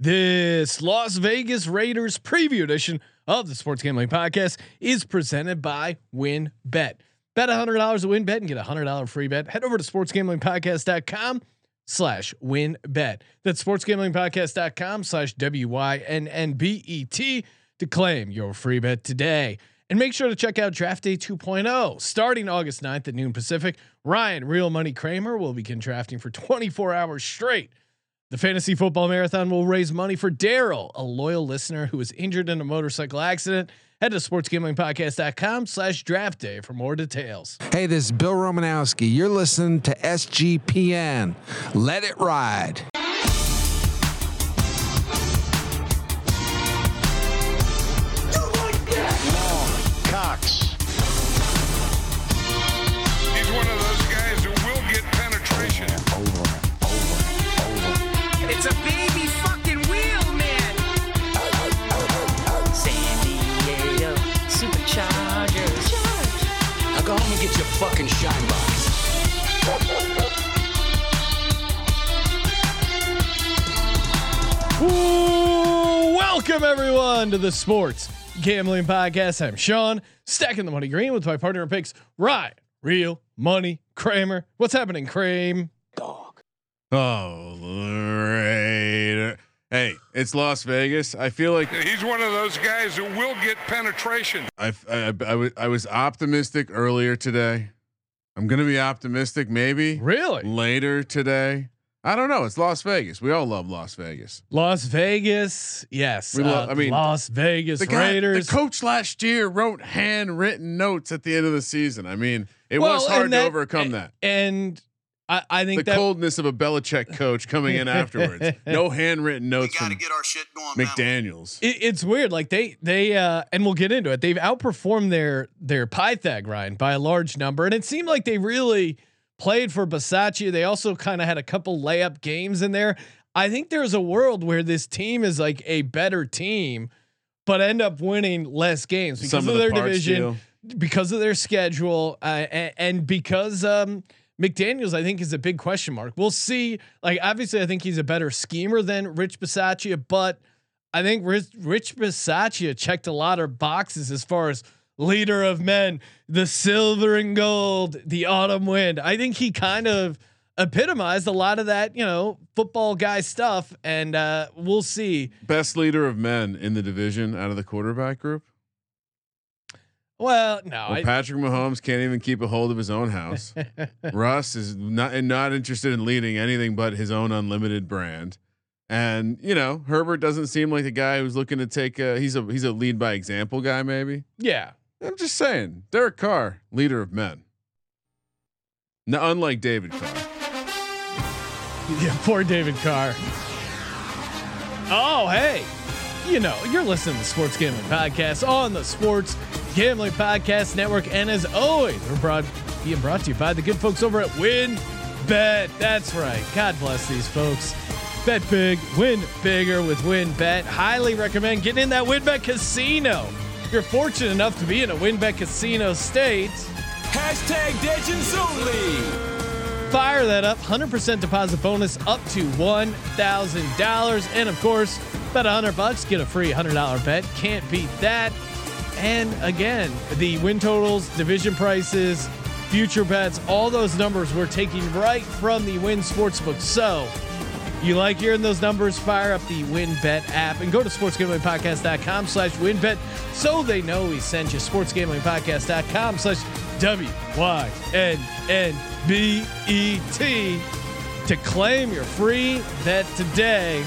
This Las Vegas Raiders preview edition of the Sports Gambling Podcast is presented by WynnBet. Bet $100 at WynnBet and get a $100 free bet. Head over to sportsgamblingpodcast.com slash WynnBet. That's sportsgamblingpodcast.com slash W-Y-N-N-B-E-T to claim your free bet today. And make sure to check out Draft Day 2.0 starting August 9th at noon Pacific. Ryan Real Money Kramer will begin drafting for 24 hours straight the fantasy football marathon will raise money for Daryl, a loyal listener who was injured in a motorcycle accident. Head to sportsgamblingpodcast.com slash draft day for more details. Hey, this is Bill Romanowski. You're listening to SGPN. Let it ride. Your fucking shine box. Ooh, welcome everyone to the Sports Gambling Podcast. I'm Sean, stacking the money green with my partner in picks, Ryan, Real Money Kramer. What's happening, Kramer? Dog. Oh, right. Hey, it's Las Vegas. I feel like He's one of those guys who will get penetration. I, I, I, was, I was optimistic earlier today. I'm going to be optimistic maybe Really? later today. I don't know. It's Las Vegas. We all love Las Vegas. Las Vegas, yes. We love- uh, I mean, Las Vegas The guy, Raiders. the coach last year wrote handwritten notes at the end of the season. I mean, it Well, was and hard that- to overcome that. and I, I think The that coldness of a Belichick coach coming in afterwards. No handwritten notes from our shit going. McDaniels. it, it's weird. Like they they uh and we'll get into it. They've outperformed their their Pythag Ryan by a large number, and it seemed like they really played for Bisaccia. They also kind of had a couple layup games in there. I think there's a world where this team is like a better team, but end up winning less games because Some of, of the their division, deal. because of their schedule, uh, and, and because um. McDaniels, I think, is a big question mark. We'll see. Like, obviously, I think he's a better schemer than Rich Bisaccia, but I think Rich, Rich Bisaccia checked a lot of boxes as far as leader of men, the silver and gold, the autumn wind. I think he kind of epitomized a lot of that, you know, football guy stuff. And uh, we'll see. Best leader of men in the division out of the quarterback group. Well, no, Well, I, Patrick Mahomes can't even keep a hold of his own house. Russ is not not interested in leading anything but his own unlimited brand. And you know, Herbert doesn't seem like the guy who's looking to take. A, he's a he's a lead by example guy. Maybe yeah. I'm just saying. Derek Carr, leader of men. No, unlike David Carr. Yeah, poor David Carr. Oh, hey. You know, you're listening to the Sports Gambling Podcast on the Sports Gambling Podcast Network. And as always, we're brought, being brought to you by the good folks over at Win Bet. That's right. God bless these folks. Bet big, win bigger with WynnBet. Highly recommend getting in that WynnBet casino. If you're fortunate enough to be in a WynnBet casino state. Hashtag Legends only. Fire that up. 100% deposit bonus up to $1,000. And of course, bet 100 bucks, get a free $100 bet. Can't beat that. And again, the win totals, division prices, future bets, all those numbers we're taking right from the Wynn Sportsbook. So, you like hearing those numbers? Fire up the WynnBet app and go to sportsgamblingpodcast.com slash WynnBet so they know we sent you sportsgamblingpodcast.com slash W-Y-N-N-B-E-T to claim your free bet today.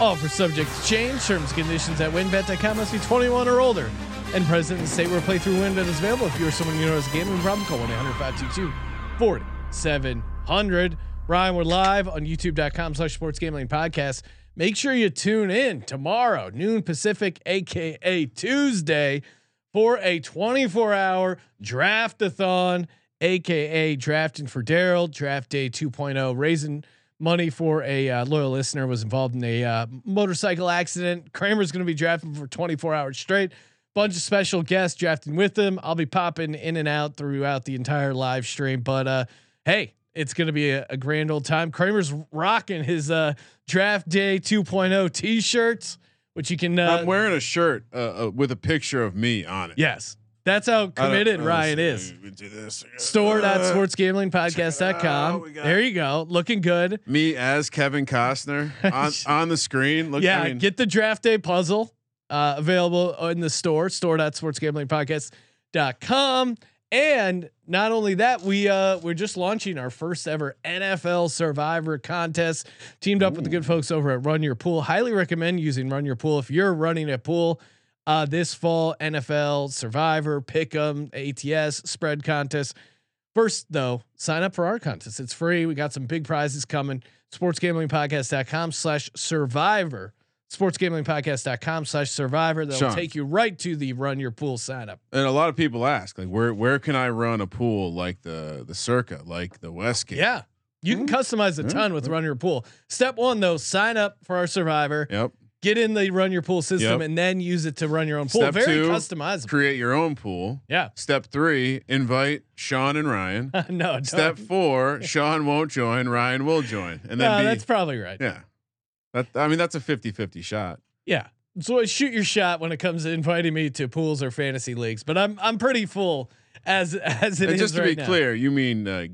Offer subject to change. Terms and conditions at wynnbet.com must be 21 or older. And present in the state where playthrough WynnBet is available. If you're someone you know has a gambling problem, call 1-800-522-4700. Ryan, we're live on youtube.com slash sports gambling podcast. Make sure you tune in tomorrow, noon Pacific, aka Tuesday, for a 24 hour draftathon, aka drafting for Daryl, draft day 2.0, raising money for a uh, loyal listener was involved in a uh, motorcycle accident. Kramer's going to be drafting for 24 hours straight. Bunch of special guests drafting with him. I'll be popping in and out throughout the entire live stream. But uh, hey, It's going to be a, a grand old time. Kramer's rocking his uh, draft day 2.0 t-shirts, which you can. Uh, I'm wearing a shirt uh, with a picture of me on it. yes, that's how committed Ryan is. do this. Uh, Store.sportsgamblingpodcast.com. There you go. Looking good. Me as Kevin Costner on on the screen. Look, yeah, I mean, get the draft day puzzle uh, available in the store, store.sportsgamblingpodcast.com. And not only that, we uh, we're just launching our first ever NFL Survivor contest. Teamed up with the good folks over at Run Your Pool. Highly recommend using Run Your Pool if you're running a pool uh, this fall. NFL Survivor, Pick'em, ATS, Spread Contest. First, though, sign up for our contest. It's free. We got some big prizes coming. Sportsgamblingpodcast.com slash survivor. Sportsgamblingpodcast.com slash survivor. That'll Sean. take you right to the run your pool sign up. and a lot of people ask, like, where where can I run a pool like the the Circa, like the Westgate? Yeah. You can customize a ton with Run Your Pool. Step one, though, sign up for our survivor, Yep. Get in the Run Your Pool system, Yep. and then use it to run your own pool. Step Very two, customizable. Create your own pool. yeah. Step three, invite Sean and Ryan. no, don't. Step four, Sean won't join, Ryan will join. And then no, be, that's probably right. yeah. That I mean that's a 50-50 shot. Yeah. So I shoot your shot when it comes to inviting me to pools or fantasy leagues, but I'm I'm pretty full as as it And is just to right be now. clear, you mean uh,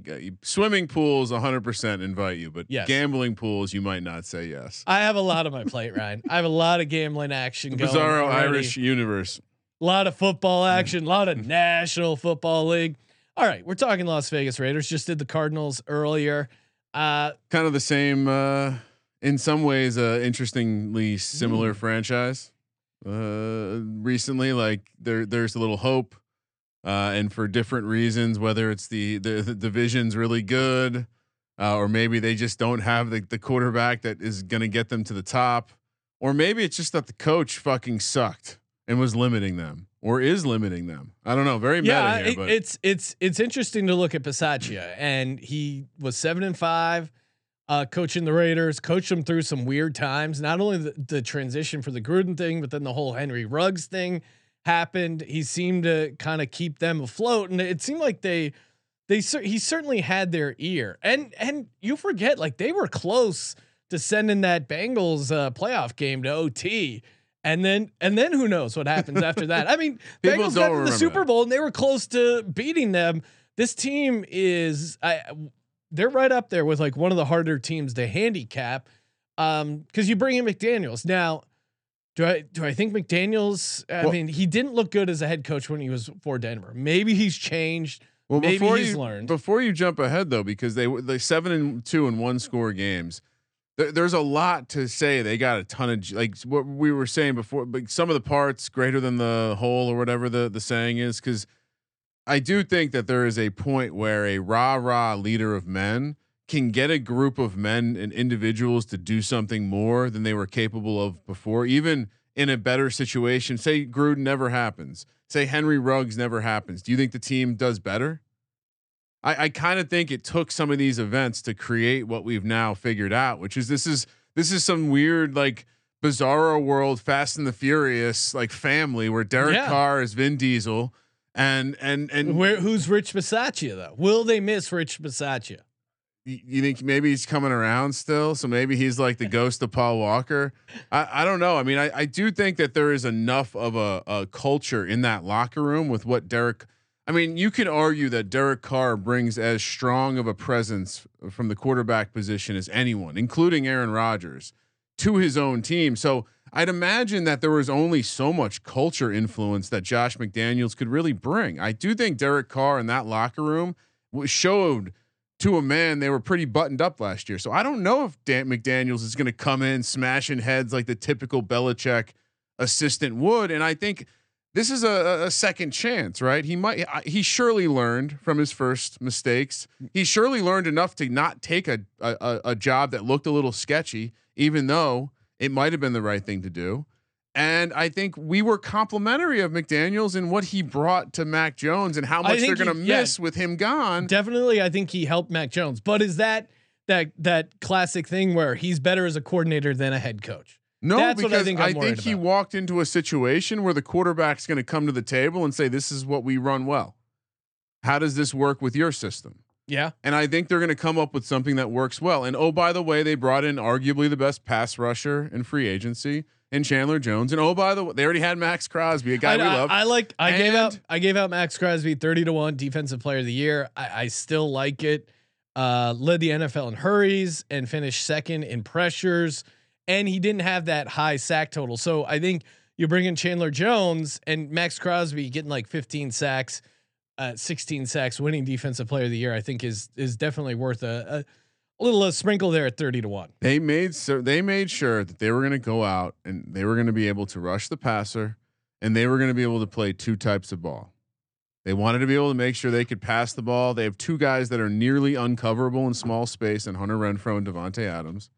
swimming pools 100% invite you, but Yes. gambling pools you might not say yes. I have a lot on my plate, Ryan. I have a lot of gambling action going. Bizarro already. Irish universe. A lot of football action, a lot of National Football League. All right, we're talking Las Vegas Raiders. Just did the Cardinals earlier. Uh, Kind of the same uh in some ways uh interestingly similar franchise. Uh recently like there there's a little hope uh and for different reasons whether it's the the, the division's really good uh, or maybe they just don't have the, the quarterback that is going to get them to the top or maybe it's just that the coach fucking sucked and was limiting them or is limiting them. I don't know. Very yeah, meta here, it- but it's it's it's interesting to look at Bisaccia, and he was seven and five, uh, coaching the Raiders, coached them through some weird times. Not only the, the transition for the Gruden thing, but then the whole Henry Ruggs thing happened. He seemed to kind of keep them afloat, and it seemed like they they he certainly had their ear. And and you forget like they were close to sending that Bengals uh, playoff game to OT. And then, and then, who knows what happens after that? I mean, People Bengals got to the Super. Bowl and they were close to beating them. This team is, I, they're right up there with like one of the harder teams to handicap. Um, because you bring in McDaniels now. Do I do I think McDaniels? I Well- mean, he didn't look good as a head coach when he was for Denver. Maybe he's changed. Well, Maybe before he's you, learned. Before you jump ahead though, because they were they seven and two and one score games. There, there's a lot to say. They got a ton of like what we were saying before, but some of the parts greater than the whole or whatever the the saying is. Because I do think that there is a point where a rah rah leader of men can get a group of men and individuals to do something more than they were capable of before, even in a better situation. Say Gruden never happens. Say Henry Ruggs never happens. Do you think the team does better? I, I kind of think it took some of these events to create what we've now figured out, which is this is this is some weird like bizarro world, Fast and the Furious like family where Derek Yeah. Carr is Vin Diesel, and and and Where who's Rich Bisaccia though? Will they miss Rich Bisaccia? You think maybe he's coming around still? So maybe he's like the ghost of Paul Walker. I, I don't know. I mean, I, I do think that there is enough of a, a culture in that locker room with what Derek. I mean, you could argue that Derek Carr brings as strong of a presence from the quarterback position as anyone, including Aaron Rodgers, to his own team. So I'd imagine that there was only so much culture influence that Josh McDaniels could really bring. I do think Derek Carr in that locker room showed to a man they were pretty buttoned up last year. So I don't know if Dan McDaniels is going to come in smashing heads like the typical Belichick assistant would. And I think this is a, a second chance, right? He might, he surely learned from his first mistakes. He surely learned enough to not take a, a, a- a job that looked a little sketchy, even though it might have been the right thing to do. And I think we were complimentary of McDaniels and what he brought to Mac Jones and how much they're going to he- yeah. miss with him gone. Definitely, I think he helped Mac Jones. But is that that that classic thing where he's better as a coordinator than a head coach? No, That's what I think I'm worried he about. walked into a situation where the quarterback's going to come to the table and say, "This is what we run well. How does this work with your system?" Yeah. And I think they're going to come up with something that works well. And oh, by the way, they brought in arguably the best pass rusher in free agency in Chandler Jones. And oh, by the way, they already had Maxx Crosby, a guy I, we I- love. I like. I gave out. I gave out Maxx Crosby thirty to one defensive player of the year. I, I still like it. Uh, led the NFL in hurries and finished second in pressures, and he didn't have that high sack total. So I think you bring in Chandler Jones and Maxx Crosby getting like fifteen sacks, uh, sixteen sacks, winning defensive player of the year. I think is is definitely worth a, a little uh, sprinkle there at thirty to one. they made so they made sure that they were going to go out and they were going to be able to rush the passer and they were going to be able to play two types of ball. They wanted to be able to make sure they could pass the ball. They have two guys that are nearly uncoverable in small space and Hunter Renfrow and Davante Adams.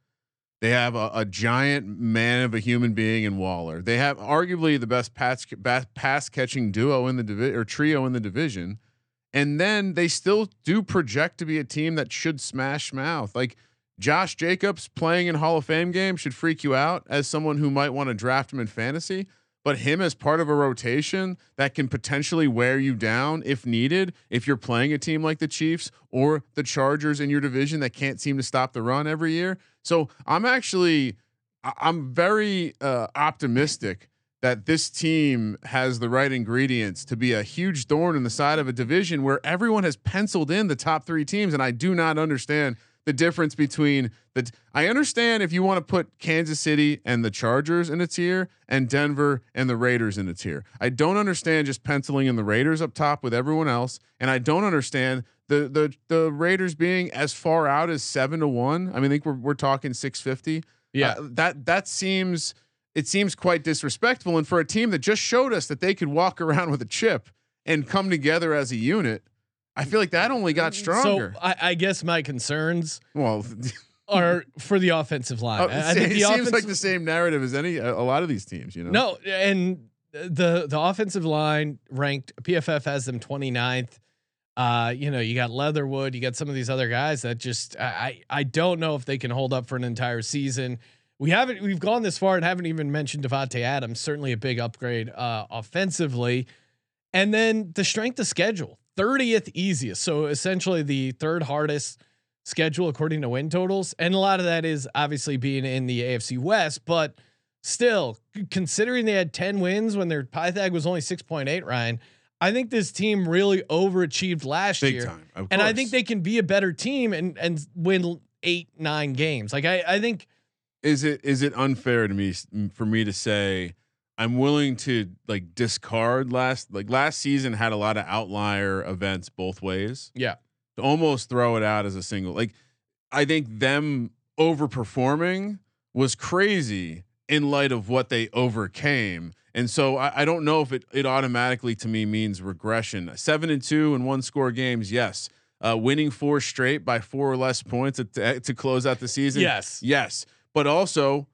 They have a, a giant man of a human being in Waller. They have arguably the best pass, pass catching duo in the division or trio in the division. And then they still do project to be a team that should smash mouth. Like Josh Jacobs playing in Hall of Fame game should freak you out as someone who might want to draft him in fantasy. But him as part of a rotation that can potentially wear you down if needed, if you're playing a team like the Chiefs or the Chargers in your division that can't seem to stop the run every year. So I'm actually, I'm very uh, optimistic that this team has the right ingredients to be a huge thorn in the side of a division where everyone has penciled in the top three teams, and I do not understand the difference between the. I understand if you want to put Kansas City and the Chargers in a tier, and Denver and the Raiders in a tier. I don't understand just penciling in the Raiders up top with everyone else, and I don't understand the the the Raiders being as far out as seven to one. I mean, I think we're we're talking six fifty. Yeah. Uh, that that seems it seems quite disrespectful. And for a team that just showed us that they could walk around with a chip and come together as a unit, I feel like that only got stronger. So I, I guess my concerns well, are for the offensive line. uh, I- I it seems like the same narrative as any a, a lot of these teams. You know, no, and the the offensive line ranked PFF has them 29th. Uh, you know, you got Leatherwood, you got some of these other guys that just I I don't know if they can hold up for an entire season. We haven't we've gone this far and haven't even mentioned Davante Adams, certainly a big upgrade uh offensively. And then the strength of schedule, 30th easiest. So essentially the third hardest schedule according to win totals. And a lot of that is obviously being in the AFC West, but still considering they had 10 wins when their Pythag was only 6.8, Ryan, I think this team really overachieved last big year. time. And I think they can be a better team and and win eight, nine games. Like I, I think is it is it unfair to me for me to say I'm willing to like discard last like last season had a lot of outlier events both ways. Yeah. To almost throw it out as a single. Like I think them overperforming was crazy in light of what they overcame. And so I, I don't know if it it automatically to me means regression. Seven and two and one score games, yes. Uh, winning four straight by four or less points to, to close out the season. Yes. Yes. But also,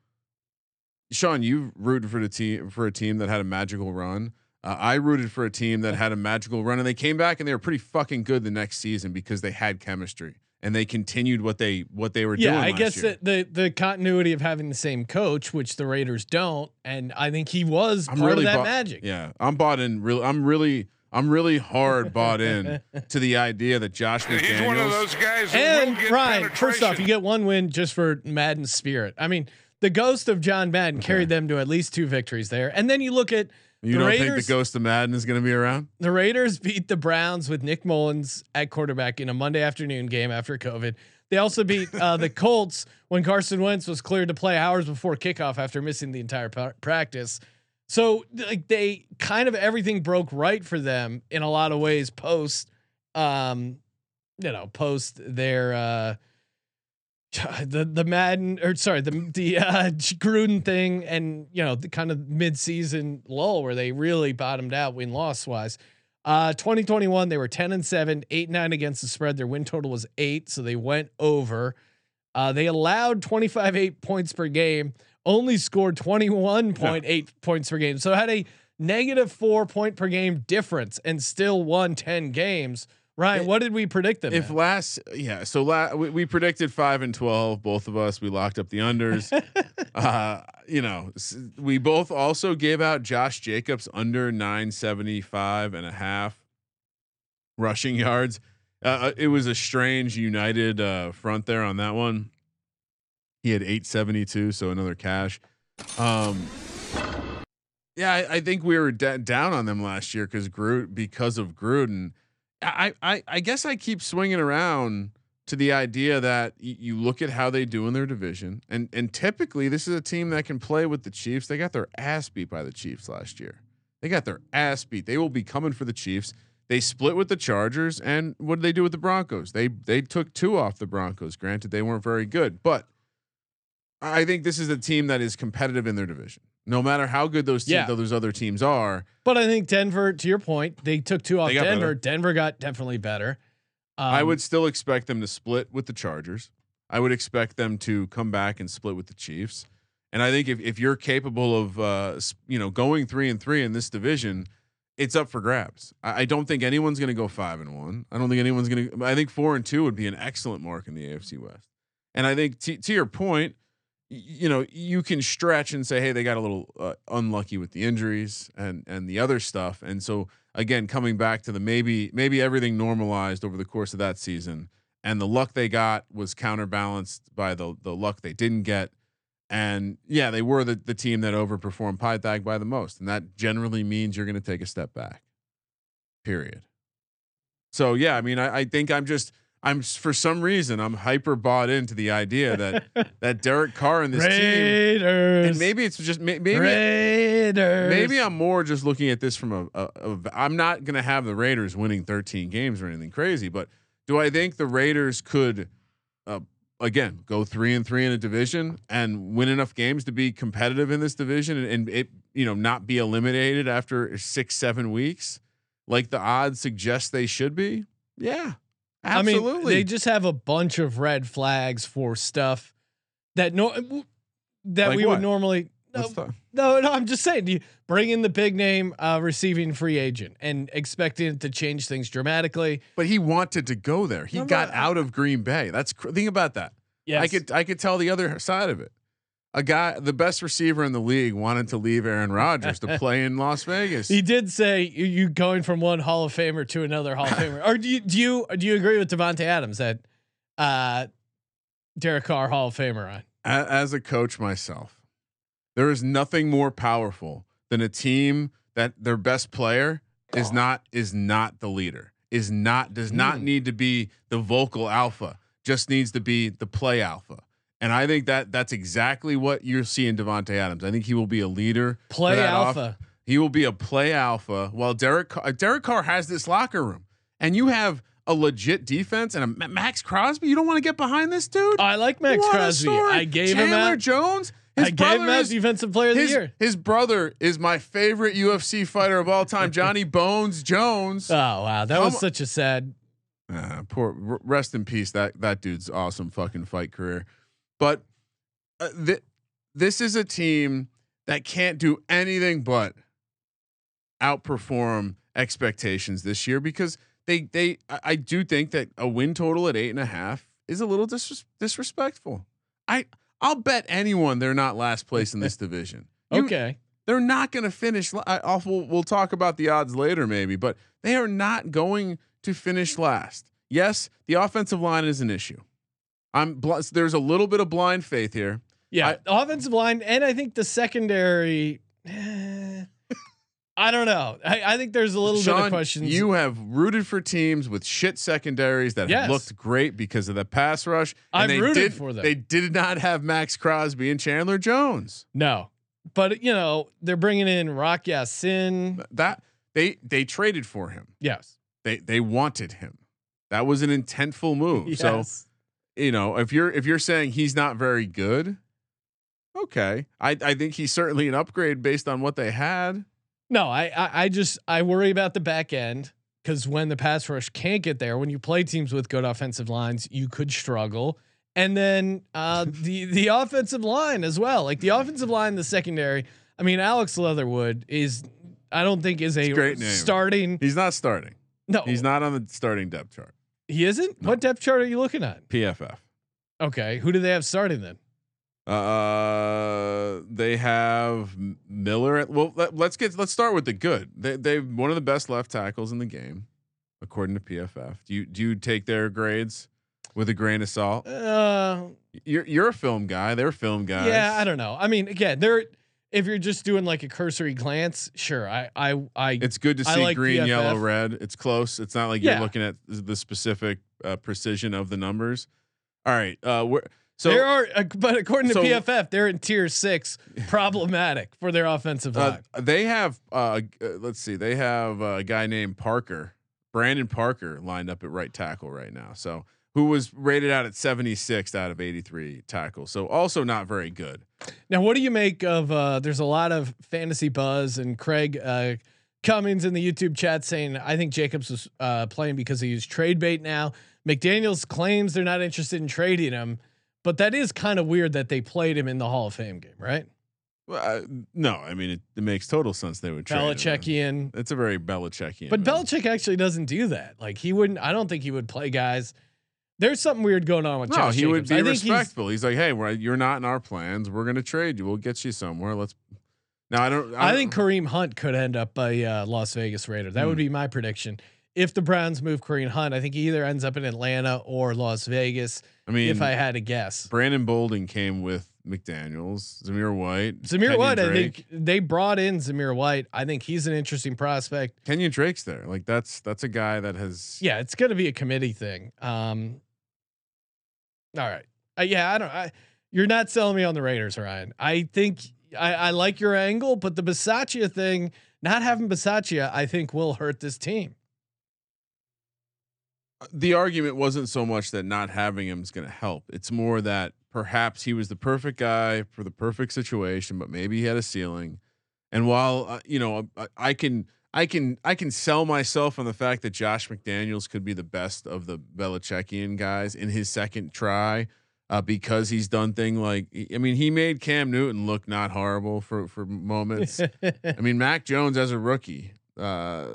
Sean, you rooted for the team for a team that had a magical run. Uh, I rooted for a team that had a magical run, and they came back and they were pretty fucking good the next season because they had chemistry and they continued what they what they were doing. yeah, I guess year. the, the continuity of having the same coach, which the Raiders don't, and I think he was I'm part really of that bought- magic. Yeah, I'm bought in. Real, I'm really, I'm really hard bought in to the idea that Josh He's one of McDaniels. those guys that And will get Ryan, first off, you get one win just for Madden's spirit. I mean, the ghost of John Madden carried them to at least two victories there. And then you look at You the don't Raiders. think the ghost of Madden is going to be around? the Raiders beat the Browns with Nick Mullens at quarterback in a Monday afternoon game after COVID. They also beat uh, the Colts when Carson Wentz was cleared to play hours before kickoff after missing the entire pa- practice. So like they kind of everything broke right for them in a lot of ways post um you know post their uh the the Madden or sorry the the uh, Gruden thing and you know the kind of mid season lull where they really bottomed out win loss wise. Uh, 2021 they were 10 and 7, 8 9 against the spread. Their win total was 8, so they went over. Uh, they allowed 25 8 points per game, only scored 21.8 points per game. So had a negative 4 point per game difference and still won 10 games. Ryan, what did we predict them? If at? last, yeah, so la- we, we predicted five and twelve, both of us. We locked up the unders. uh, you know, we both also gave out Josh Jacobs under 975 and a half rushing yards. Uh, it was a strange United uh, front there on that one. He had 872, so another cash. Um, yeah, I, I think we were d- down on them last year because Gruden because of Gruden. I, I I guess I keep swinging around to the idea that y- you look at how they do in their division, and and typically this is a team that can play with the Chiefs. They got their ass beat by the Chiefs last year. They got their ass beat. They will be coming for the Chiefs. They split with the Chargers, and what did they do with the Broncos? They they took two off the Broncos. Granted, they weren't very good, but I think this is a team that is competitive in their division. No matter how good those teams, Yeah. those other teams are, But I think Denver, to your point, they took two off Denver. better. Denver got definitely better. Um, I would still expect them to split with the Chargers. I would expect them to come back and split with the Chiefs. And I think if, if you're capable of uh, you know going three and three in this division, it's up for grabs. I, I don't think anyone's going to go five and one. I don't think anyone's going to. I think four and two would be an excellent mark in the AFC West. And I think t- to your point, you know you can stretch and say, hey, they got a little uh, unlucky with the injuries and and the other stuff. And so again, coming back to the maybe maybe everything normalized over the course of that season, and the luck they got was counterbalanced by the the luck they didn't get. And yeah, they were the, the team that overperformed Pythag by the most. And that generally means you're going to take a step back. Period. So yeah, I mean, I, I think I'm just I'm for some reason I'm hyper bought into the idea that that Derek Carr and this team, Raiders. and maybe it's just may- maybe Raiders. maybe I'm more just looking at this from a, a, a I'm not going to have the Raiders winning 13 games or anything crazy, but do I think the Raiders could uh, again go 3 and 3 in a division and win enough games to be competitive in this division and, and it you know not be eliminated after 6 7 weeks like the odds suggest they should be? Yeah. Absolutely. I mean, they just have a bunch of red flags for stuff that no that Like we what? would normally. No, no, no, I'm just saying. You bring in the big name uh, receiving free agent and expecting it to change things dramatically. but he wanted to go there. He No, got but- out of Green Bay. That's cr- think about that. Yes, I could I could tell the other side of it. A guy, the best receiver in the league, wanted to leave Aaron Rodgers to play in Las Vegas. He did say you, you going from one Hall of Famer to another Hall of Famer. Or do you do you do you agree with Davante Adams that uh, Derek Carr Hall of Famer on? As a coach myself, there is nothing more powerful than a team that their best player is not is not the leader. Is not does not Mm. need to be the vocal alpha. Just needs to be the play alpha. And I think that that's exactly what you're seeing Davante Adams. I think he will be a leader. Play that off- alpha. He will be a play alpha. While Derek Carr, Derek Carr has this locker room, and you have a legit defense and a Maxx Crosby. You don't want to get behind this dude. I like Max What Crosby. I gave Chandler him out. Jones. His I gave him is- Defensive Player of his, the Year. his brother is my favorite UFC fighter of all time, Johnny Bones Jones. Oh wow, that Come was such a sad. Ah, poor rest in peace. That that dude's awesome fucking fight career. But uh, th- this is a team that can't do anything but outperform expectations this year because they they I, do think that a win total at eight and a half is a little dis- disrespectful. I I'll bet anyone they're not last place in this division. You- Okay, they're not going to finish. I'll, we'll, we'll talk about the odds later, maybe, but they are not going to finish last. Yes, the offensive line is an issue. I'm bl- there's a little bit of blind faith here. yeah, offensive line, and I think the secondary. eh, I don't know. I, I think there's a little bit of questions. you have rooted for teams with shit secondaries that Yes. have looked great because of the pass rush. they rooted did, for them. They did not have Maxx Crosby and Chandler Jones. no, but you know they're bringing in Rock Sin. That they they traded for him. Yes. They they wanted him. That was an intentful move. So Yes. You know, if you're if you're saying he's not very good, okay. I I think he's certainly an upgrade based on what they had. No, I, I I just I worry about the back end because when the pass rush can't get there, when you play teams with good offensive lines, you could struggle. And then uh, the the offensive line as well, like the offensive line, the secondary. I mean, Alex Leatherwood is I don't think is a great name. starting. He's not starting. No, He's not on the starting depth chart. He isn't. What depth chart are you looking at? PFF. Okay, who do they have starting then? Uh, they have Miller. At, well, let, us get let's start with the good. They they've one of the best left tackles in the game. according to PFF. Do you do you take their grades with a grain of salt? Uh, You're you're a film guy. They're film guys. yeah, I don't know. I mean, again, they're if you're just doing like a cursory glance, sure. I I I It's good to see like green, PFF. yellow, red. It's close. It's not like Yeah. you're looking at the specific uh, precision of the numbers. All right. Uh, we're, so there are, uh, but according to so- PFF, they're in tier six, problematic for their offensive uh, line. they have. Uh, uh, let's see. They have a guy named Parker, Brandon Parker, lined up at right tackle right now. So who was rated out at 76 out of 83 tackles. So also not very good. Now, what do you make of? Uh, there's a lot of fantasy buzz, and Craig uh, Cummings in the YouTube chat saying, "I think Jacobs was uh, playing because he used trade bait." Now, McDaniels claims they're not interested in trading him, but that is kind of weird that they played him in the Hall of Fame game, right? Well, uh, no, I mean it, it makes total sense they would trade him. Belichickian, It's a very Belichickian. but move. Belichick actually doesn't do that. Like he wouldn't. I don't think he would play guys. There's something weird going on with No, Josh he would be I think he's- respectful. He's, like, hey, we're, you're not in our plans. We're gonna trade you. We'll get you somewhere. Let's. Now I don't. I don't- think Kareem Hunt could end up a uh, Las Vegas Raider. That would Hmm. be my prediction. If the Browns move Kareem Hunt, I think he either ends up in Atlanta or Las Vegas. I mean, if I had to guess, Brandon Bolden came with McDaniels, Zamir White, Zamir Kenyon White, I think they brought in Zamir White. I think he's an interesting prospect. Kenyon Drake's there. Like that's that's a guy that has. Yeah, it's going to be a committee thing. Um, all right, uh, yeah, I don't. I, you're not selling me on the Raiders, Ryan. I think I, I like your angle, but the Bisaccia thing, not having Bisaccia, I think will hurt this team. The argument wasn't so much that not having him is going to help. It's more that perhaps he was the perfect guy for the perfect situation, but maybe he had a ceiling. And while uh, you know, I, I can, I can, I can sell myself on the fact that Josh McDaniels could be the best of the Belichickian guys in his second try, uh, because he's done thing like, I mean, he made Cam Newton look not horrible for for moments. I mean, Mac Jones as a rookie, uh,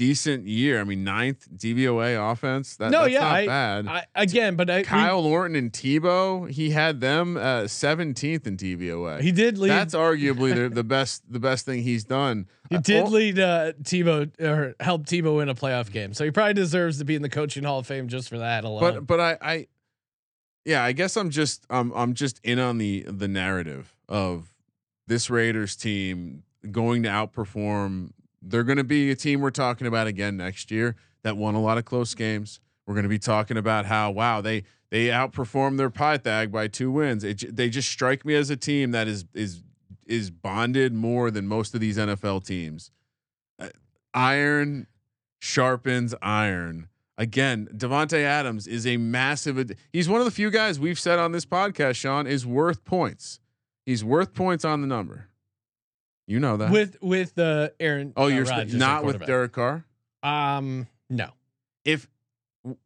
decent year. I mean, ninth DVOA offense. That, No, that's yeah, not I- bad. I, again, but I, Kyle Orton and Tebow, he had them uh, 17th in DVOA. he did lead. That's arguably the, the best the best thing he's done. He Uh, did oh, lead uh, Tebow or help Tebow win a playoff game, so he probably deserves to be in the coaching Hall of Fame just for that alone. but but I I yeah, I guess I'm just I'm I'm just in on the the narrative of this Raiders team going to outperform. They're going to be a team we're talking about again next year that won a lot of close games. We're going to be talking about how wow they they outperformed their Pythag by two wins. It, they just strike me as a team that is is is bonded more than most of these NFL teams. Uh, iron sharpens iron. Again, Davante Adams is a massive. ad- He's one of the few guys we've said on this podcast. Sean is worth points. He's worth points on the number. You know that. with with uh, Aaron. oh, uh, you're Rodgers not with. Derek Carr. Um, no. If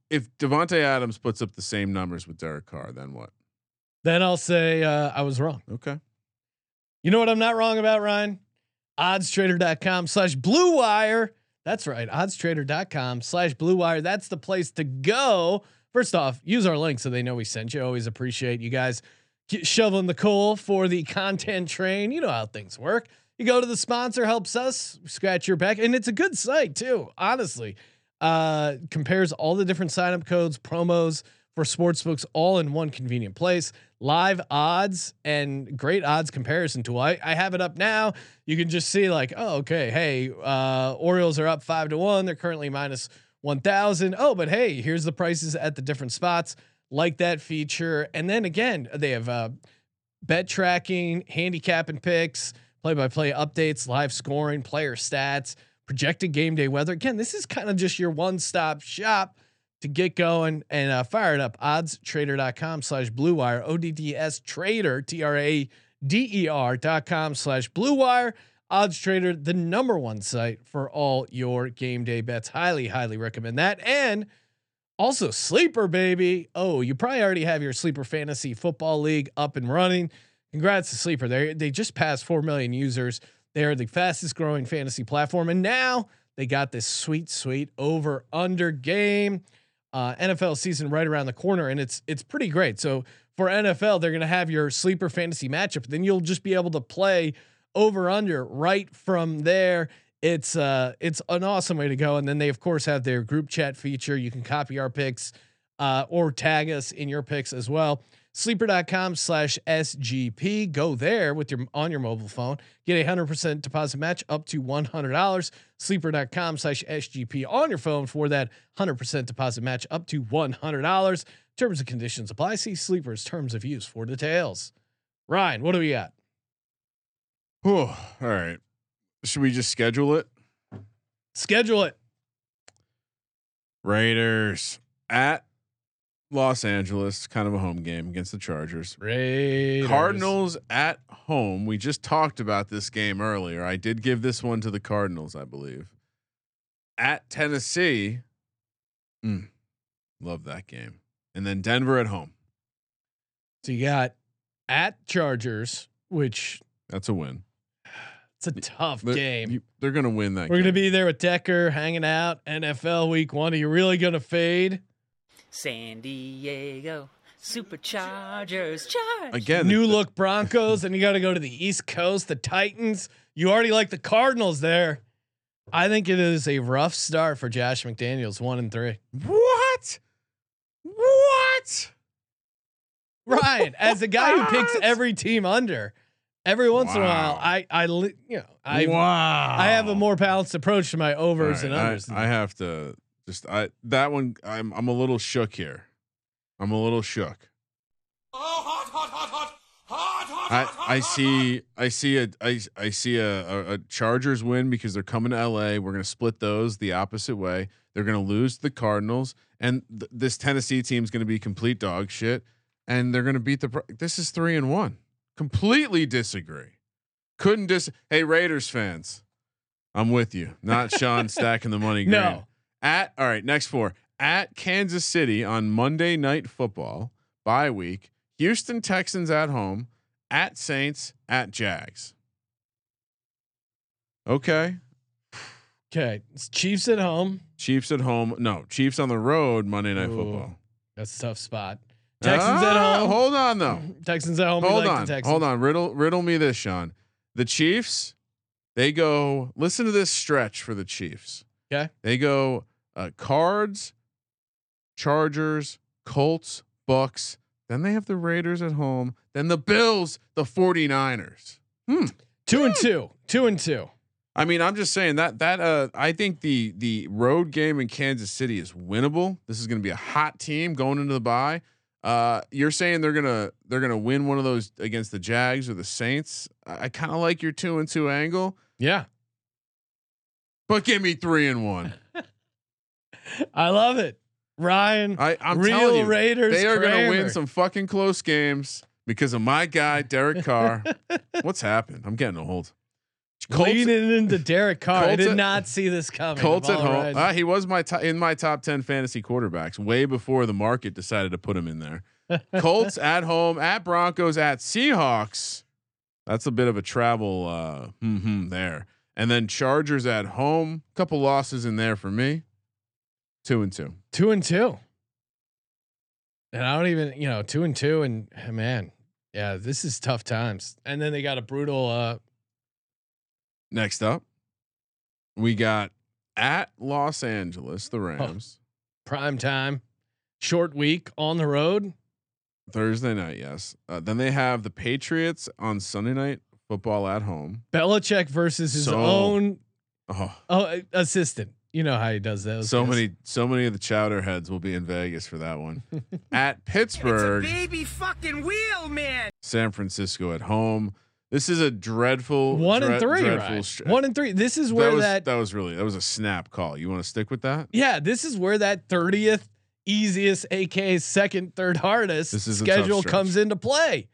if Davante Adams puts up the same numbers with Derek Carr, then what? Then I'll say uh, I was wrong. Okay. You know what I'm not wrong about, Ryan? oddstrader.com slash blue wire. That's right. oddstrader.com slash blue wire. That's the place to go. First off, use our link so they know we sent you. Always appreciate you guys shoveling the coal for the content train. You know how things work. You go to the sponsor, helps us scratch your back. And it's a good site too, honestly. Uh, compares all the different sign up codes, promos for sportsbooks all in one convenient place. Live odds and great odds comparison tool. I, I have it up now. You can just see like, oh, okay, hey, uh, Orioles are up five to one. They're currently minus one thousand. Oh, but hey, here's the prices at the different spots. Like that feature, and then again, they have uh, bet tracking, handicap and picks, play by play updates, live scoring, player stats, projected game day weather. Again, this is kind of just your one stop shop to get going and uh, fire it up. Oddstrader.com slash blue wire, O D D S trader, T R A D E R dot com slash blue wire. Odds Trader, the number one site for all your game day bets. Highly, highly recommend that. And also, Sleeper, baby. Oh, you probably already have your Sleeper Fantasy Football League up and running. Congrats to Sleeper. They they just passed four million users. They are the fastest growing fantasy platform, and now they got this sweet, sweet over under game. Uh, NFL season right around the corner, and it's it's pretty great. So for NFL, they're gonna have your Sleeper Fantasy matchup. Then you'll just be able to play over under right from there. It's uh it's an awesome way to go. And then they of course have their group chat feature. You can copy our picks uh, or tag us in your picks as well. Sleeper.com slash SGP. Go there with your on your mobile phone. Get a hundred percent deposit match up to one hundred dollars. Sleeper.com slash SGP on your phone for that hundred percent deposit match up to one hundred dollars. Terms and conditions apply. See Sleeper's terms of use for details. Ryan, what do we got? Whew. All right. Should we just schedule it? Schedule it. Raiders at Los Angeles, kind of a home game against the Chargers. Raiders. Cardinals at home. We just talked about this game earlier. I did give this one to the Cardinals, I believe. At Tennessee, mm, love that game. And then Denver at home. So you got at Chargers, which That's a win. it's a tough They're- game. you- they're gonna win that. We're gonna be there with Decker hanging out. NFL Week One. Are you really gonna fade? San Diego Superchargers. Charge. again. New the- look Broncos, and you got to go to the East Coast, the Titans. You already like the Cardinals there. I think it is a rough start for Josh McDaniels, one and three. What? What? Ryan, as a guy who picks every team under, every once in a while, I, I, you know, I, wow. I have a more balanced approach to my overs All and unders. I, I have to just I that one I'm I'm a little shook here. I'm a little shook. Oh, hot, hot, hot, hot. Hot, hot, I I see I see a I I see a, a, a Chargers win because they're coming to LA. We're gonna split those the opposite way. They're gonna lose the Cardinals, and th- this Tennessee team's gonna be complete dog shit, and they're gonna beat the. Pro- This is three and one. Completely disagree. Couldn't dis. Hey Raiders fans, I'm with you. Not Sean stacking the money. No. At all right, next four at Kansas City on Monday Night Football bye week. Houston Texans at home, at Saints, at Jags. Okay, okay, it's Chiefs at home. Chiefs at home. No, Chiefs on the road Monday Night Ooh. Football. That's a tough spot. Texans at Ah, home. Hold on though. Texans at home. Hold like on. Hold on. Riddle riddle me this, Sean. The Chiefs, they go. Listen to this stretch for the Chiefs. Okay. They go uh, Cards, Chargers, Colts, Bucs. Then they have the Raiders at home. Then the Bills, the 49ers. Hmm. Two and two. Two and two. I mean, I'm just saying that that uh I think the the road game in Kansas City is winnable. This is going to be a hot team going into the bye. Uh, you're saying they're gonna they're gonna win one of those against the Jags or the Saints. I, I kind of like your two and two angle, Yeah. but give me three and one. I love it. Ryan, I, I'm real telling you, Raiders. they are gonna win some fucking close games because of my guy Derek Carr. What's happened? I'm getting old. Colts, Leaning into Derek Carr. I did at- not see this coming. Colts at home. Uh, he was my to- in my top ten fantasy quarterbacks way before the market decided to put him in there. Colts at home, at Broncos, at Seahawks. That's a bit of a travel uh, hmm there. And then Chargers at home. Couple losses in there for me. Two and two. two and two. And I don't even, you know, two and two, and man, yeah, this is tough times. And then they got a brutal. uh Next up, we got at Los Angeles, the Rams. prime time, short week on the road. Thursday night, yes. Uh, then they have the Patriots on Sunday night football at home. Belichick versus his So- own Oh, oh, assistant. You know how he does those. so guys. many, so many of the chowder heads will be in Vegas for that one. at It's a Pittsburgh, baby fucking wheel, man. San Francisco at home. This is a dreadful one and three, dreadful right? str- One and three. This is that where was that, that was really that was a snap call. You want to stick with that? yeah, this is where that thirtieth easiest, aka second, third hardest This is schedule comes into play.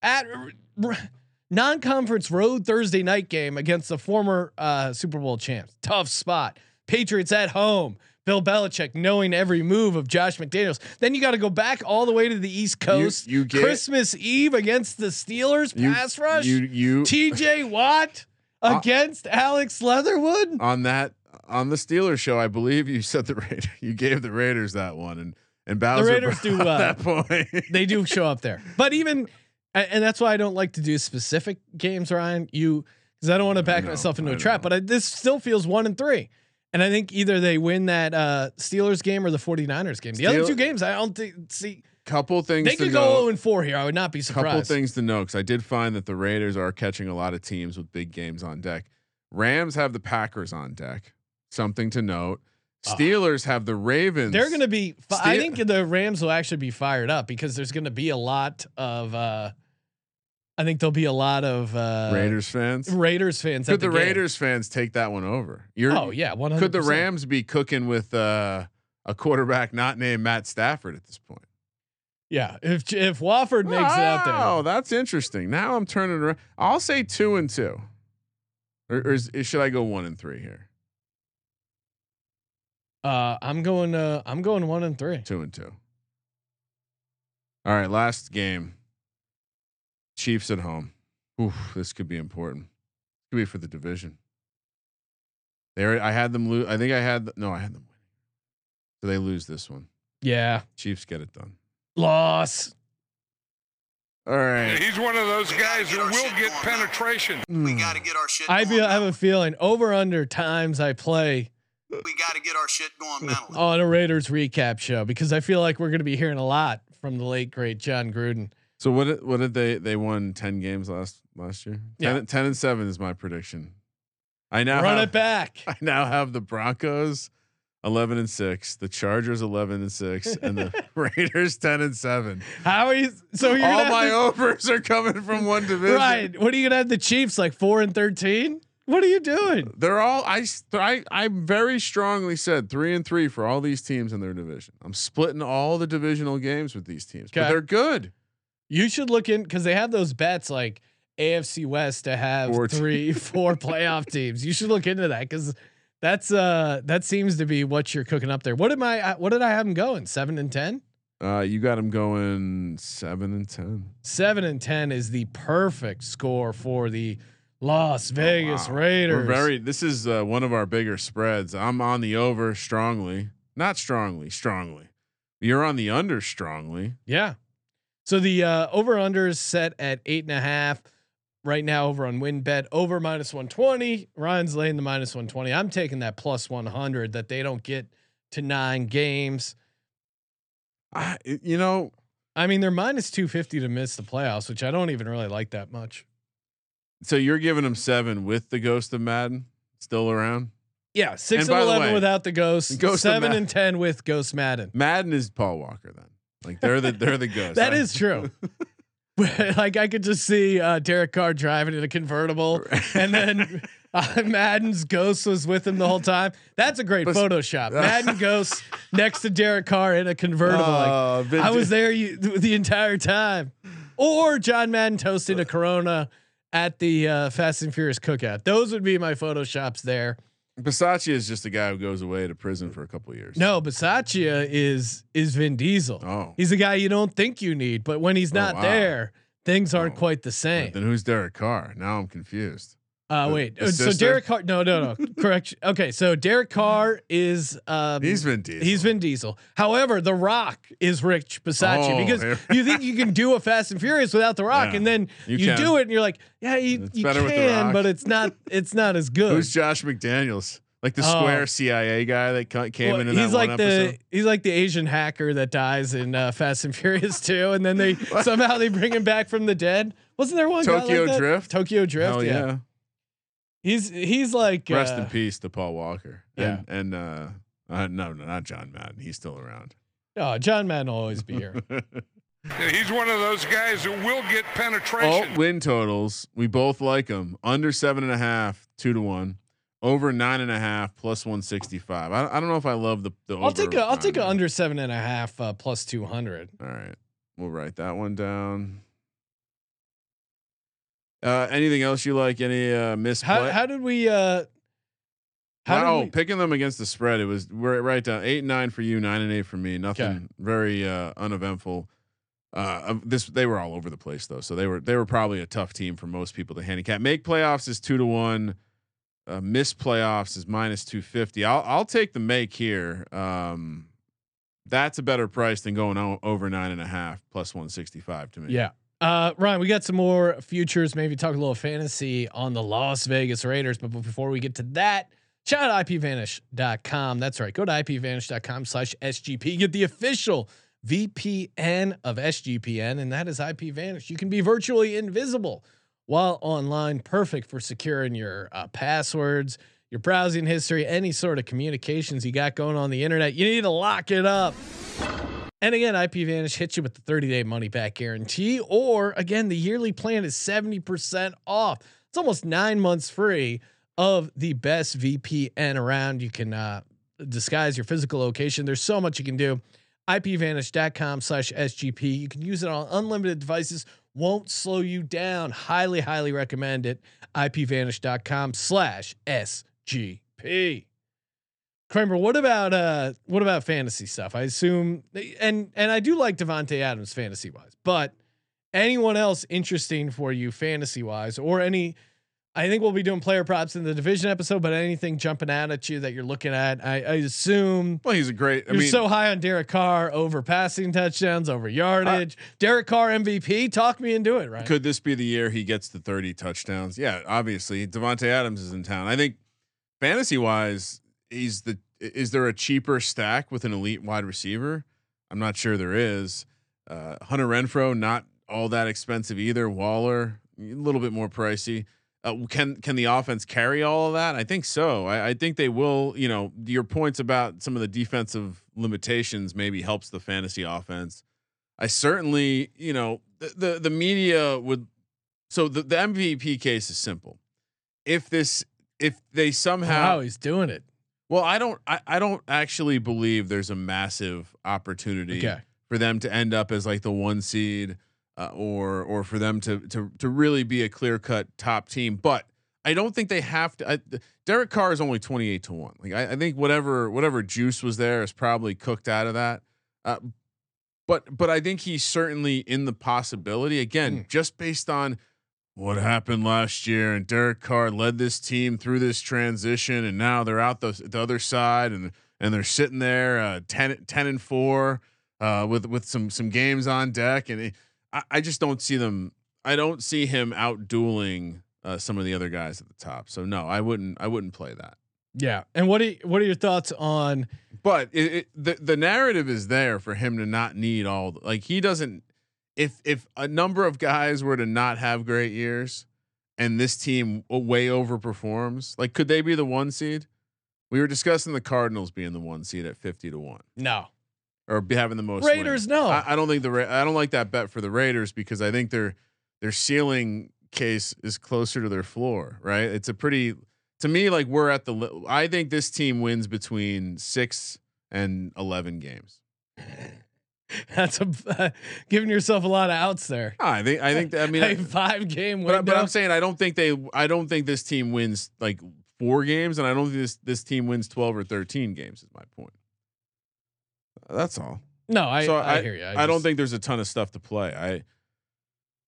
At r- r- non-conference road Thursday night game against the former uh, Super Bowl champs, tough spot. Patriots at home. Bill Belichick knowing every move of Josh McDaniels. Then you got to go back all the way to the East Coast. you get- Christmas Eve against the Steelers You- pass rush. You you TJ Watt Uh, against Alex Leatherwood. on that on the Steelers show, I believe you said the Raiders. You gave the Raiders that one, and and Bowser the Raiders do well. that point. they do show up there. But even, and that's why I don't like to do specific games, Ryan. You, because I don't want to back myself into I a trap. know. But I, this still feels one and three. And I think either they win that uh, Steelers game or the 49ers game. The other two games, I don't think. See, Couple things they to could go 0 and 4 here. I would not be surprised. couple things to know because I did find that the Raiders are catching a lot of teams with big games on deck. Rams have the Packers on deck. Something to note. Steelers have the Ravens. They're going to be. Fi- I think the Rams will actually be fired up because there's going to be a lot of. Uh, I think there'll be a lot of uh, Raiders fans. Raiders fans. Could at the, the. Raiders fans take that one over? You're, Oh yeah, one hundred. Could the Rams be cooking with uh, a quarterback not named Matt Stafford at this point? Yeah, if if Wolford makes it out there, Oh, that's interesting. Now I'm turning around. I'll say two and two, or, or is, should I go one and three here? uh, I'm going. Uh, I'm going one and three. Two and two. All right, last game. Chiefs at home. Oof, this could be important. Could be for the division. There, I had them lose. I think I had no, I had them winning. So they lose this one. Yeah, Chiefs get it done. loss. All right. He's one of those guys who will get penetration. We got to get our shit. I feel. I have a feeling over under times I play We got to get our shit going mentally. on a Raiders recap show because I feel like we're going to be hearing a lot from the late great Jon Gruden. So what? did- What did they? They won ten games last last year. 10, Yeah. 10 and seven is my prediction. I now Run have, it back. I now have the Broncos eleven and six, the Chargers eleven and six, and the Raiders ten and seven. How are you? So you're All my overs are coming from one division. right. What are you gonna have the Chiefs like four and thirteen? What are you doing? They're all I, I I very strongly said three and three for all these teams in their division. I'm splitting all the divisional games with these teams, but Okay. they're good. You should look in because they have those bets like AFC West to have Four three, four playoff teams. You should look into that because that's uh that seems to be what you're cooking up there. What am I? What did I have them going? Seven and ten. Uh, you got them going seven and ten. Seven and ten is the perfect score for the Las Vegas Oh, Wow. Raiders. We're very. This is uh, one of our bigger spreads. I'm on the over strongly, not strongly, strongly. You're on the under strongly. yeah. So the uh, over under is set at eight and a half right now over on WynnBet over minus 120. Ryan's laying the minus 120. I'm taking that plus 100 that they don't get to nine games. I, you know, I mean, they're minus 250 to miss the playoffs, which I don't even really like that much. so you're giving them seven with the ghost of Madden still around. Yeah, six And and, by the eleven way, without the ghost, Ghost seven and ten with Ghost Madden. Madden is Paul Walker then. Like they're the they're the ghost. That I- is true. like I could just see uh, Derek Carr driving in a convertible, and then uh, Madden's ghost was with him the whole time. That's a great But- Photoshop. Madden ghost next to Derek Carr in a convertible. like, Oh, I was there you, the entire time. Or John Madden toasting a Corona at the uh, Fast and Furious cookout. Those would be my photoshops there. Versace is just a guy who goes away to prison for a couple of years. No, Bisaccia is is Vin Diesel. Oh. He's a guy you don't think you need, but when he's Oh, not wow. there, things aren't Oh. quite the same. Then who's Derek Carr? Now I'm confused. Uh, wait. the uh, so sister? Derek Carr? No, no, no. Correction. Okay, so Derek Carr is um, He's Vin Diesel. He's Vin Diesel. However, The Rock is Rich Bisaccia Oh, because here- you think you can do a Fast and Furious without The Rock, Yeah, and then you you, do it, and you're like, yeah, you, you better with The can, but it's not. It's not as good. Who's Josh McDaniels? Like the Oh. square CIA guy that came Well, in in he's like one the episode. he's like the Asian hacker that dies in uh, Fast and Furious 2, and then they somehow they bring him back from the dead. Wasn't there one guy Tokyo like? Drift? Tokyo Drift. Hell yeah. yeah. He's he's like Rest uh, in peace to Paul Walker. yeah. And, and uh, uh, no, no, not John Madden. He's still around. Oh, John Madden will always be here. He's one of those guys who will get All penetration. win totals. We both like them. Under seven and a half, two to one. Over nine and a half, plus one sixty five. I, I don't know if I love the. the I'll take over a I'll take a under seven and a half uh, plus two hundred. All right, we'll write that one down. Uh, anything else you like? Any uh, misplay? How how did we uh how Wow, did we, picking them against the spread. It was we're right down eight and nine for you, nine and eight for me. Nothing Okay. very uh, uneventful. Uh, this they were all over the place though, so they were they were probably a tough team for most people to handicap. Make playoffs is two to one. Uh, miss playoffs is minus two fifty. I'll I'll take the make here. Um, that's a better price than going o- over nine and a half plus one sixty five to me. yeah. Uh, Ryan, we got some more futures. Maybe talk a little fantasy on the Las Vegas Raiders. But before we get to that, shout out IPVanish.com. That's right. Go to IPVanish.com slash SGP. Get the official VPN of SGPN, and that is IPVanish. You can be virtually invisible while online. Perfect for securing your uh, passwords, your browsing history, any sort of communications you got going on the internet. You need to lock it up. And again, IPVanish hits you with the 30 day money back guarantee, or again, the yearly plan is 70% off. It's almost nine months free of the best VPN around. You can uh, disguise your physical location. There's so much you can do. IPVanish.com slash SGP. You can use it on unlimited devices, won't slow you down. Highly, highly recommend it. IPVanish.com slash SGP. Kramer, what about uh what about fantasy stuff? I assume and and I do like Davante Adams fantasy wise, but anyone else interesting for you fantasy wise or any I think we'll be doing player props in the division episode, but anything jumping out at you that you're looking at, I, I assume Well, he's a great. I you're mean, so high on Derek Carr over passing touchdowns, over yardage. Derek Carr MVP. Talk me into it, right? could this be the year he gets the 30 touchdowns? Yeah, obviously. Davante Adams is in town. I think fantasy wise, he's the. Is there a cheaper stack with an elite wide receiver? I'm not sure there is. Uh, Hunter Renfrow, not all that expensive either. Waller, a little bit more pricey. Uh, can can the offense carry all of that? I think so. I, I think they will. You know, your points about some of the defensive limitations maybe helps the fantasy offense. I certainly, you know, the the, the media would. So the, the MVP case is simple. If this, if they somehow, Wow, he's doing it. well, I don't, I, I don't actually believe there's a massive opportunity Okay. for them to end up as like the one seed, uh, or or for them to to to really be a clear cut top team. But I don't think they have to. I, Derek Carr is only twenty eight to one. Like I, I think whatever whatever juice was there is probably cooked out of that. Uh, but but I think he's certainly in the possibility again, just based on what happened last year. And Derek Carr led this team through this transition, and now they're out the the other side, and and they're sitting there uh, 10, 10 and four uh, with with some some games on deck, and it, I, I just don't see them. I don't see him out dueling uh, some of the other guys at the top. So no, I wouldn't. I wouldn't play that. Yeah. And what are you, what are your thoughts on But it, it, the the narrative is there for him to not need all. The, like he doesn't. If if a number of guys were to not have great years, and this team way overperforms, like could they be the one seed? We were discussing the Cardinals being the one seed at fifty to one, no or be having the most Raiders? wins. No, I, I don't think the Ra- I don't like that bet for the Raiders because I think their their ceiling case is closer to their floor. Right? It's a pretty to me like we're at the. I think this team wins between six and eleven games. that's a giving yourself a lot of outs there. I think I think that, I mean, a I, five game but, window. but I'm saying I don't think they. I don't think this team wins like four games, and I don't think this this team wins twelve or thirteen games. Is my point. That's all. no, I, so I, I, hear you. I, don't think there's a ton of stuff to play. I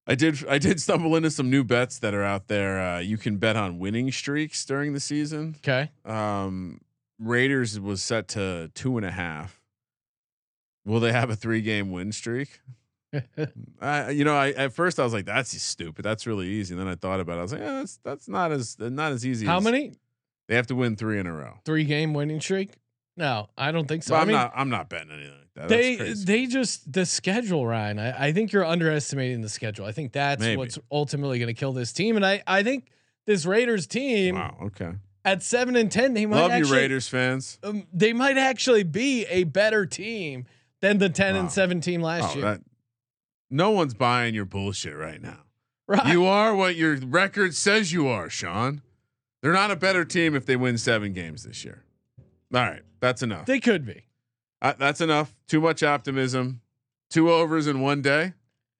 I did I did stumble into some new bets that are out there. Uh, you can bet on winning streaks during the season. Okay. Um, Raiders was set to two and a half. Will they have a three game win streak? I, you know, I at first I was like, "That's stupid. That's really easy." And then I thought about it. I was like, yeah, "That's that's not as not as easy." How as- many They have to win three in a row. three game winning streak? No, I don't think so. But I I'm mean, not. I'm not betting anything like that. they they just the schedule, Ryan. I, I think you're underestimating the schedule. I think that's Maybe. what's ultimately going to kill this team. And I I think this Raiders team wow. Okay. at seven and ten, they might Love you, Raiders fans. Um, they might actually be a better team than the ten Wow. and seven team last Oh, year. that, no one's buying your bullshit right now. right? You are what your record says you are, Sean. They're not a better team if they win seven games this year. All right, that's enough. they could be. Uh, that's enough. Too much optimism. Two overs in one day.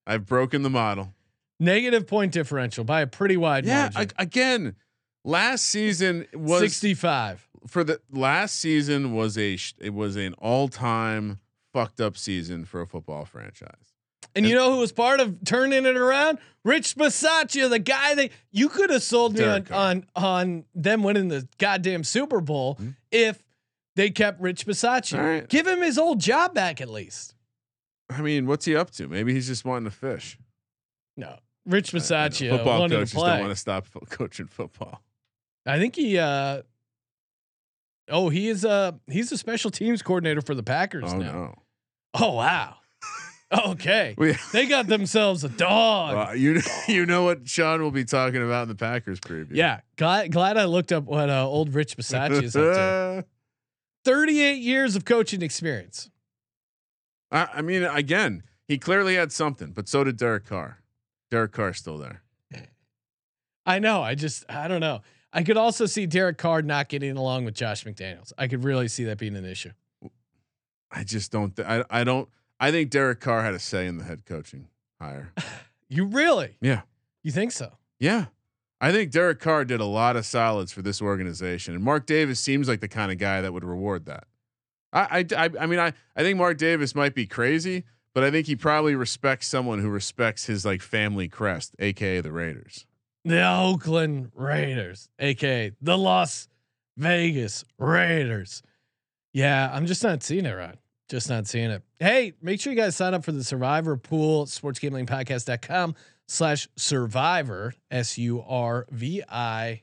I've broken the model. Negative point differential by a pretty wide Yeah. margin. I, again, last season was 65. for the last season was a it was an all time fucked up season for a football franchise. And you know who was part of turning it around? Rich Bisaccia, the guy that you could have sold me on, on on them winning the goddamn Super Bowl Hmm. if they kept Rich Bisaccia. All right. Give him his old job back at least. I mean, what's he up to? Maybe he's just wanting to fish. No, Rich. Bisaccia Football coaches don't want to stop fo- coaching football. I think he. uh Oh, he is uh he's a special teams coordinator for the Packers Oh now. no. Oh wow. okay. We, They got themselves a dog. well, you you know what Sean will be talking about in the Packers preview. yeah, glad glad I looked up what uh, old Rich Bisaccia is up to. Thirty-eight years of coaching experience. I, I mean, again, he clearly had something, but so did Derek Carr. Derek Carr's still there. I know. I just I don't know. I could also see Derek Carr not getting along with Josh McDaniels. I could really see that being an issue. I just don't. Th- I I don't. I think Derek Carr had a say in the head coaching hire. You really? Yeah. You think so? Yeah. I think Derek Carr did a lot of solids for this organization, and Mark Davis seems like the kind of guy that would reward that. I, I, I, I mean, I, I think Mark Davis might be crazy, but I think he probably respects someone who respects his like family crest, aka the Raiders. The Oakland Raiders, aka the Las Vegas Raiders. Yeah, I'm just not seeing it right. Just not seeing it. Hey, make sure you guys sign up for the Survivor Pool, sportsgamblingpodcast.com slash survivor, S U R V I.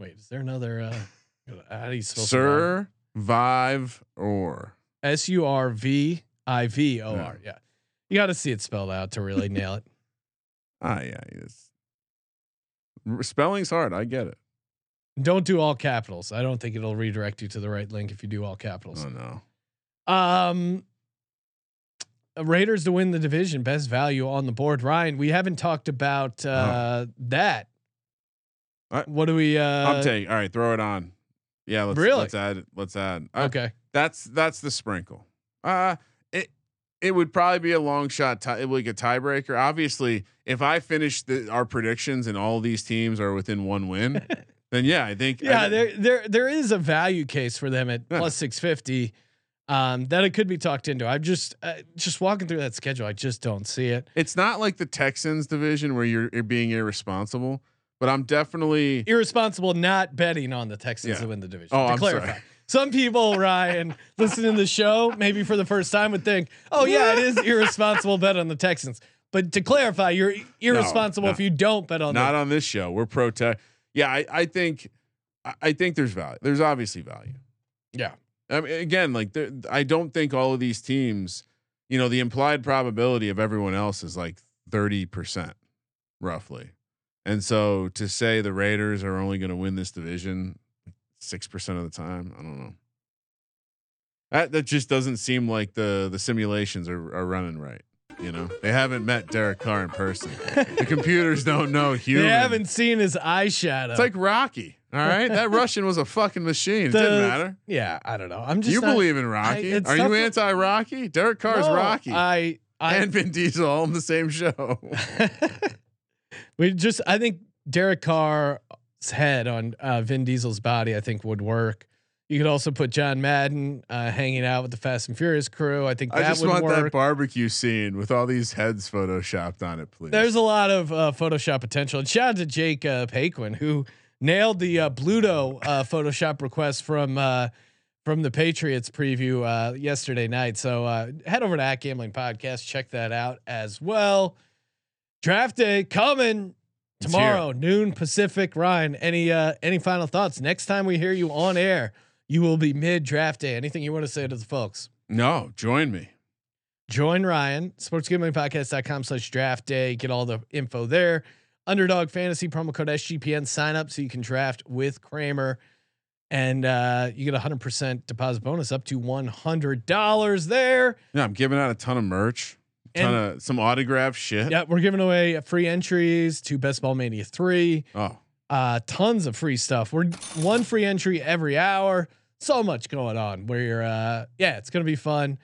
Wait, is there another? Uh, how do you spell survivor? Survive or S U R V I V O R. Yeah. You got to see it spelled out to really nail it. ah yeah, it's, spelling's hard. I get it. Don't do all capitals. I don't think it'll redirect you to the right link if you do all capitals. Oh no. Um, Raiders to win the division, best value on the board. Ryan, we haven't talked about uh, that. I- what do we? Uh, I'm taking. All right, throw it on. Yeah, let's Really? let's add. Let's add. I- okay. That's that's the sprinkle. Uh it it would probably be a long shot. Tie, like a tiebreaker. Obviously, if I finish the, our predictions and all these teams are within one win, then yeah, I think. Yeah, I, there there there is a value case for them at Yeah. plus six fifty. Um, that it could be talked into. I'm just uh, just walking through that schedule. I just don't see it. It's not like the Texans division where you're, you're being irresponsible, but I'm definitely. Irresponsible not betting on the Texans Yeah. to win the division. Oh, to I'm clarify. sorry. Some people, Ryan, listening to the show, maybe for the first time, would think, "Oh yeah, it is irresponsible bet on the Texans." But to clarify, you're irresponsible no. if you don't bet on them. Not them. on this show. We're pro tech. Yeah, I, I think. I- think there's value. There's obviously value. Yeah. I mean, again, like there, I don't think all of these teams, you know, the implied probability of everyone else is like 30% roughly. And so to say the Raiders are only going to win this division 6% of the time, I don't know. That that just doesn't seem like the the simulations are, are running right. You know, they haven't met Derek Carr in person. the computers don't know human. They haven't seen his eyeshadow. It's like Rocky. All right, that Russian was a fucking machine. It The- didn't matter. yeah, I don't know. I'm just you not- believe in Rocky? it's Are you anti Rocky? Derek Carr's No, Rocky I I and Vin Diesel all in the same show. we just I think Derek Carr's head on uh, Vin Diesel's body I think would work. You could also put John Madden uh, hanging out with the Fast and Furious crew. I think that I just want work. that barbecue scene with all these heads photoshopped on it, please. There's a lot of uh, Photoshop potential. And shout out to Jake uh, Paquin who nailed the uh, Bluto uh, Photoshop request from uh, from the Patriots preview uh, yesterday night. So uh, head over to at Gambling Podcast, check that out as well. Draft day coming tomorrow, noon Pacific. Ryan, any uh, any final thoughts? Next time we hear you on air, you will be mid draft day. Anything you want to say to the folks? no, join me. join Ryan, sportsgamblingpodcast.com slash draft day. Get all the info there. Underdog fantasy promo code SGPN sign up so you can draft with Kramer. And uh, you get a hundred percent deposit bonus up to one hundred dollars there. Yeah, I'm giving out a ton of merch, ton And- of some autograph shit. Yeah, we're giving away free entries to Best Ball Mania three. Oh, Uh, tons of free stuff. We're one free entry every hour. So much going on. You're, uh, yeah, it's gonna be fun.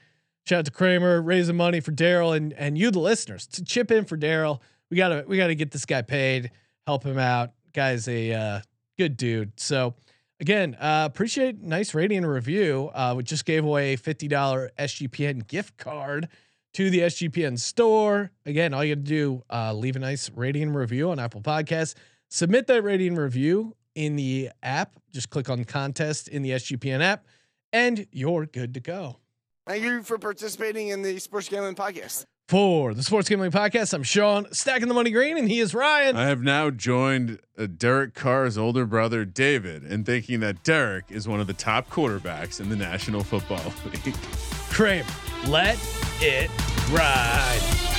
Shout out to Kramer raising money for Daryl and and you, the listeners, to chip in for Daryl. We gotta we gotta get this guy paid. Help him out. Guy's a uh, good dude. So again, uh, appreciate nice rating and review. Uh, we just gave away a fifty dollar SGPN gift card to the SGPN store. Again, all you got to do uh, leave a nice rating and review on Apple Podcasts. Submit that rating and review in the app. Just click on contest in the SGPN app, and you're good to go. Thank you for participating in the Sports Gambling Podcast. For the Sports Gambling Podcast, I'm Sean, stacking the money green, and he is Ryan. I have now joined uh, Derek Carr's older brother, David, in thinking that Derek is one of the top quarterbacks in the National Football League. Kramer, let it ride.